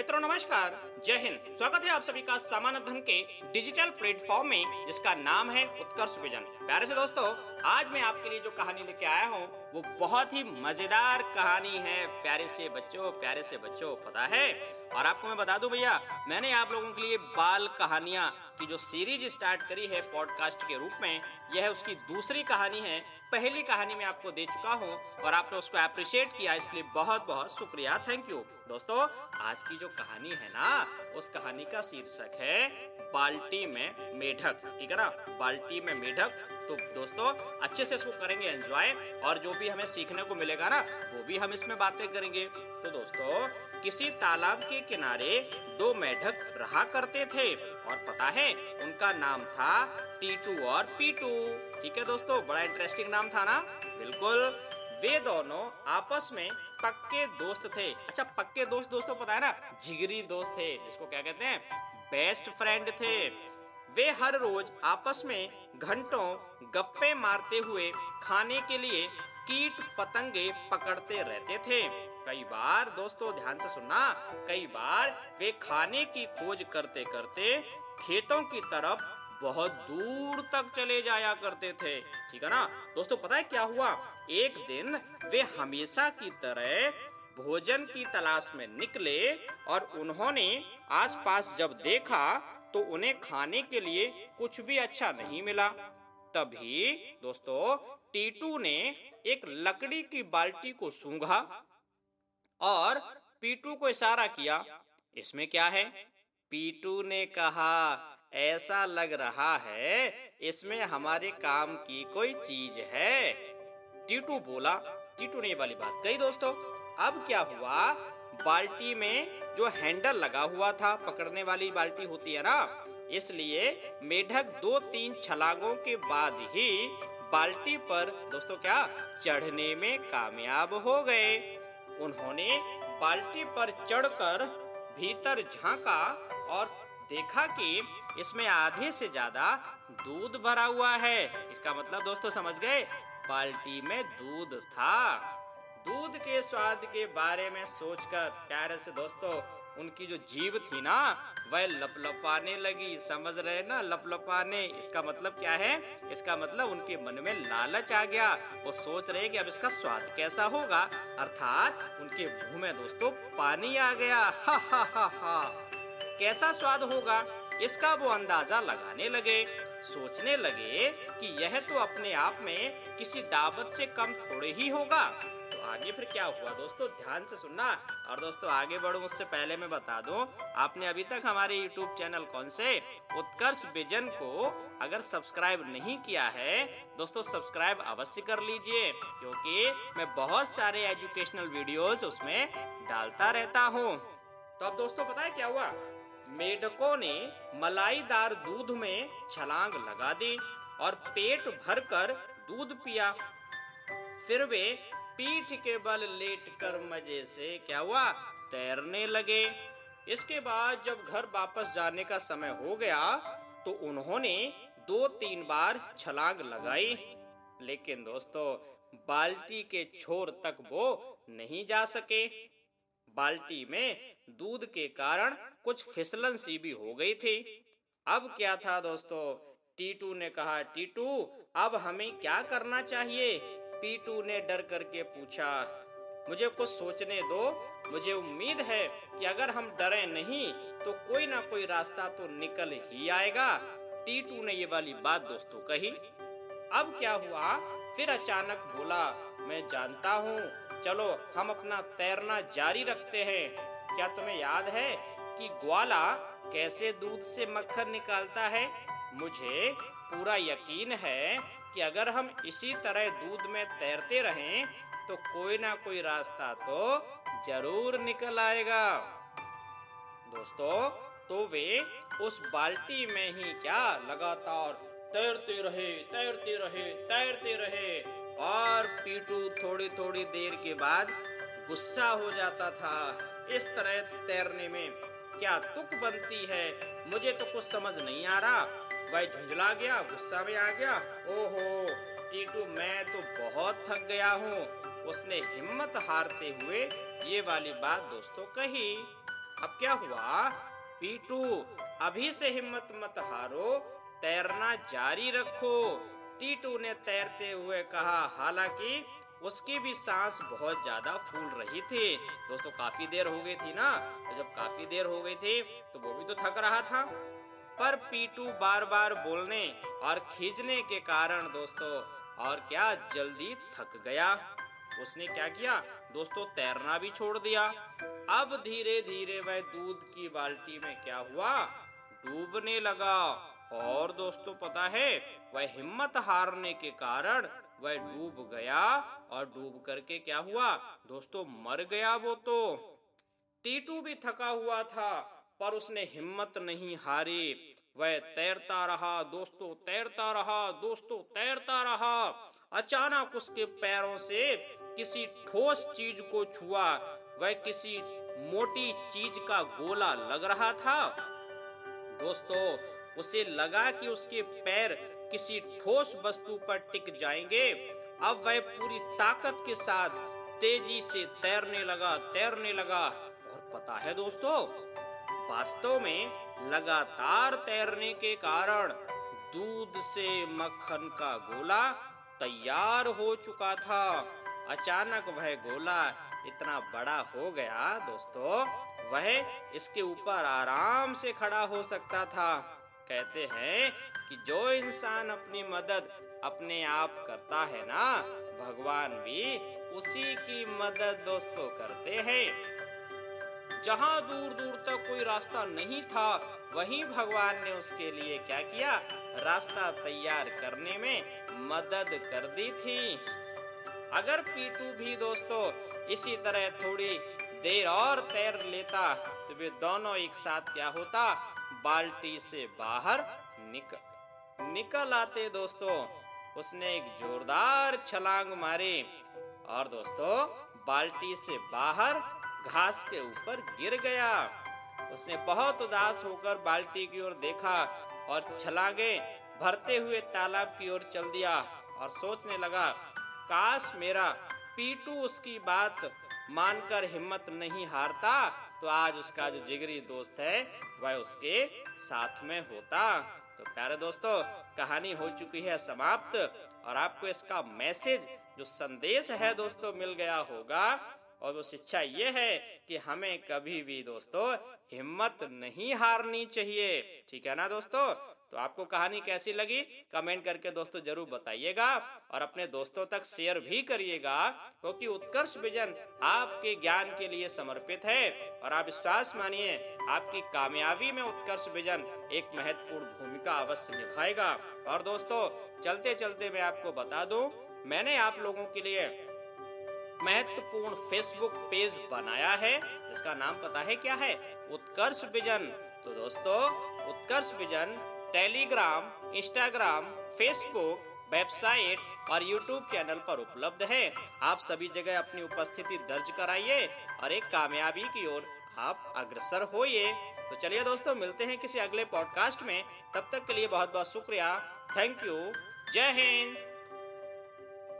metrô não é mais caro. जय हिंद। स्वागत है आप सभी का सामान्य धन के डिजिटल प्लेटफॉर्म में, जिसका नाम है उत्कर्ष विजन। प्यारे से दोस्तों, आज मैं आपके लिए जो कहानी लेके आया हूँ, वो बहुत ही मज़ेदार कहानी है। प्यारे से बच्चों, प्यारे से बच्चों, पता है? और आपको मैं बता दूँ भैया, मैंने आप लोगों के लिए बाल कहानियाँ की जो सीरीज़ स्टार्ट करी है पॉडकास्ट के रूप में, यह उसकी दूसरी कहानी है। पहली कहानी में आपको दे चुका हूँ और आपने उसको अप्रिशिएट किया, इसके लिए बहुत बहुत शुक्रिया। थैंक यू दोस्तों, आज की जो कहानी है ना उस कहानी का शीर्षक है, बाल्टी में मेढक। ठीक है ना? बाल्टी में मेढक। तो दोस्तों, अच्छे से इसको करेंगे एंजॉय और जो भी हमें सीखने को मिलेगा ना, वो भी हम इसमें बातें करेंगे। तो दोस्तों, किसी तालाब के किनारे दो मेढक रहा करते थे। और पता है, उनका नाम था टीटू और पीटू। ठीक है दोस्तों? बड़ा इंटरेस्टिंग नाम था ना? बिल्कुल। वे दोनों आपस में पक्के दोस्त थे। अच्छा पक्के दोस्त दोस्तों पता है ना? जिगरी दोस्त थे जिसको क्या कहते हैं? बेस्ट फ्रेंड थे। वे हर रोज आपस में घंटों गप्पे मारते हुए खाने के लिए कीट पतंगे पकड़ते रहते थे। कई बार दोस्तों, ध्यान से सुनना, कई बार वे खाने की खोज करते करते खेतों की तरफ़ बहुत दूर तक चले जाया करते थे। ठीक है ना? दोस्तों, पता है क्या हुआ? एक दिन वे हमेशा की तरह भोजन की तलाश में निकले और उन्होंने आसपास जब देखा तो उन्हें खाने के लिए कुछ भी अच्छा नहीं मिला। तभी, दोस्तों, टीटू ने एक लकड़ी की बाल्टी को सूंघा और पीटू को इशारा किया, इसमें क्या है? पीटू ने कहा ऐसा लग रहा है इसमें हमारे काम की कोई चीज़ है। टीटू बोला, टीटू ने वाली बात कही दोस्तों। अब क्या हुआ? बाल्टी में जो हैंडल लगा हुआ था, पकड़ने वाली बाल्टी होती है ना, इसलिए मेढक दो तीन छलांगों के बाद ही बाल्टी पर, दोस्तों क्या, चढ़ने में कामयाब हो गए। उन्होंने बाल्टी पर चढ़कर भीतर झांका और देखा कि इसमें आधे से ज़्यादा दूध भरा हुआ है। इसका मतलब दोस्तों समझ गए? बाल्टी में दूध था। दूध के स्वाद के बारे में सोचकर प्यारे से दोस्तों, उनकी जो जीव थी ना, वह लपलपाने लगी। समझ रहे ना? लपलपाने। इसका मतलब क्या है? इसका मतलब उनके मन में लालच आ गया। वो सोच रहे कि अब इसका स्वाद कैसा होगा। अर्थात उनके मुँह में दोस्तों पानी आ गया। हा हा हा हा। कैसा स्वाद होगा, इसका वो अंदाज़ा लगाने लगे। सोचने लगे कि यह तो अपने आप में किसी दावत से कम थोड़े ही होगा। तो आगे फिर क्या हुआ दोस्तों? ध्यान से सुनना। और दोस्तों, आगे बढ़ो उससे पहले मैं बता दूँ, आपने अभी तक हमारे यूट्यूब चैनल कौन से? उत्कर्ष विजन को अगर सब्सक्राइब नहीं किया है, दोस्तों, सब्सक्राइब अवश्य कर लीजिए, क्योंकि मैं बहुत सारे एजुकेशनल वीडियोस उसमें डालता रहता हूँ। तो अब दोस्तों, पता है क्या हुआ? मेढकों ने मलाईदार दूध में छलांग लगा दी और पेट भरकर दूध पिया। फिर वे पीठ के बल लेटकर मज़े से क्या हुआ? तैरने लगे। इसके बाद जब घर वापस जाने का समय हो गया तो उन्होंने दो तीन बार छलांग लगाई। लेकिन दोस्तों, बाल्टी के छोर तक वो नहीं जा सके। बाल्टी में दूध के कारण कुछ फिसलन सी भी हो गई थी। अब क्या था दोस्तों? टीटू ने कहा, टीटू, अब हमें क्या करना चाहिए? पीटू ने डर करके पूछा, मुझे कुछ सोचने दो। मुझे उम्मीद है कि अगर हम डरे नहीं तो कोई ना कोई रास्ता तो निकल ही आएगा। टीटू ने ये वाली बात दोस्तों कही। अब क्या हुआ? फिर अचानक बोला, मैं जानता हूँ। चलो, हम अपना तैरना जारी रखते हैं। क्या तुम्हें याद है कि ग्वाला कैसे दूध से मक्खन निकालता है? मुझे पूरा यकीन है कि अगर हम इसी तरह दूध में तैरते रहें तो कोई ना कोई रास्ता तो ज़रूर निकल आएगा। दोस्तों तो वे उस बाल्टी में ही क्या लगातार तैरते रहे तैरते रहे तैरते रहे और पीटू थोड़ी थोड़ी देर के बाद गुस्सा हो जाता था इस तरह तैरने में। क्या तुक बनती है? मुझे तो कुछ समझ नहीं आ रहा। वह झुंझला गया, गुस्सा में आ गया। ओहो टीटू मैं तो बहुत थक गया हूँ। उसने हिम्मत हारते हुए ये वाली बात दोस्तों कही। अब क्या हुआ? पीटू, अभी से हिम्मत मत हारो। तैरना जारी रखो। टीटू ने तैरते हुए कहा, हालाँकि उसकी भी सांस बहुत ज़्यादा फूल रही थी। दोस्तों, काफ़ी देर हो गई थी ना? तो जब काफ़ी देर हो गई थी तो वो भी तो थक रहा था। पर पीटू बार बार बोलने और खींचने के कारण, दोस्तों, और क्या जल्दी थक गया। उसने क्या किया? दोस्तों, तैरना भी छोड़ दिया। अब धीरे धीरे वह दूध की बाल्टी में क्या हुआ? डूबने लगा। और दोस्तों पता है, वह हिम्मत हारने के कारण वह डूब गया। और डूब करके क्या हुआ? दोस्तों मर गया वो तो। टीटू भी थका हुआ था, पर उसने हिम्मत नहीं हारी। वह तैरता रहा, दोस्तों तैरता रहा, दोस्तों तैरता रहा। अचानक उसके पैरों से किसी ठोस चीज़ को छुआ। वह किसी मोटी चीज़ का गोला लग रहा था। दोस्तों उसे लगा कि उसके पैर किसी ठोस वस्तु पर टिक जाएँगे। अब वह पूरी ताकत के साथ तेज़ी से तैरने लगा तैरने लगा। और पता है दोस्तों, वास्तव में लगातार तैरने के कारण दूध से मक्खन का गोला तैयार हो चुका था। अचानक वह गोला इतना बड़ा हो गया, दोस्तों, वह इसके ऊपर आराम से खड़ा हो सकता था। कहते हैं कि जो इंसान अपनी मदद अपने आप करता है ना, भगवान भी उसी की मदद दोस्तों करते हैं। जहाँ दूर दूर तक कोई रास्ता नहीं था, वहीं भगवान ने उसके लिए क्या किया? रास्ता तैयार करने में मदद कर दी थी। अगर पीटू भी दोस्तों इसी तरह थोड़ी देर और तैर लेता तो वे दोनों एक साथ क्या होता? बाल्टी से बाहर निकल निकल आते दोस्तों, उसने एक जोरदार छलांग मारी और दोस्तों, बाल्टी से बाहर घास के ऊपर गिर गया। उसने बहुत उदास होकर बाल्टी की ओर देखा और छलांगे भरते हुए तालाब की ओर चल दिया और सोचने लगा, काश मेरा पीटू उसकी बात मानकर हिम्मत नहीं हारता तो आज उसका जो जिगरी दोस्त है, वह उसके साथ में होता। तो प्यारे दोस्तों, कहानी हो चुकी है समाप्त, और आपको इसका मैसेज, जो संदेश है दोस्तों, मिल गया होगा। और वो शिक्षा ये है कि हमें कभी भी दोस्तों, हिम्मत नहीं हारनी चाहिए। ठीक है ना दोस्तों? तो आपको कहानी कैसी लगी? कमेंट करके दोस्तों ज़रूर बताइएगा और अपने दोस्तों तक शेयर भी करिएगा, क्योंकि तो उत्कर्ष विजन आपके ज्ञान के लिए समर्पित है। और आप विश्वास मानिए, आपकी कामयाबी में उत्कर्ष विजन एक महत्वपूर्ण भूमिका अवश्य निभाएगा। और दोस्तों चलते चलते मैं आपको बता दूँ, मैंने आप लोगों के लिए महत्वपूर्ण फेसबुक पेज बनाया है, जिसका नाम पता है क्या है? उत्कर्ष विजन। तो दोस्तों, Utkarsh vision Telegram, Instagram, Facebook, website और यूट्यूब चैनल पर उपलब्ध है। आप सभी जगह अपनी उपस्थिति दर्ज कराइए और एक कामयाबी की ओर आप अग्रसर होइए। तो चलिए दोस्तों, मिलते हैं किसी अगले पॉडकास्ट में। तब तक के लिए बहुत बहुत शुक्रिया। थैंक यू जय हिंद।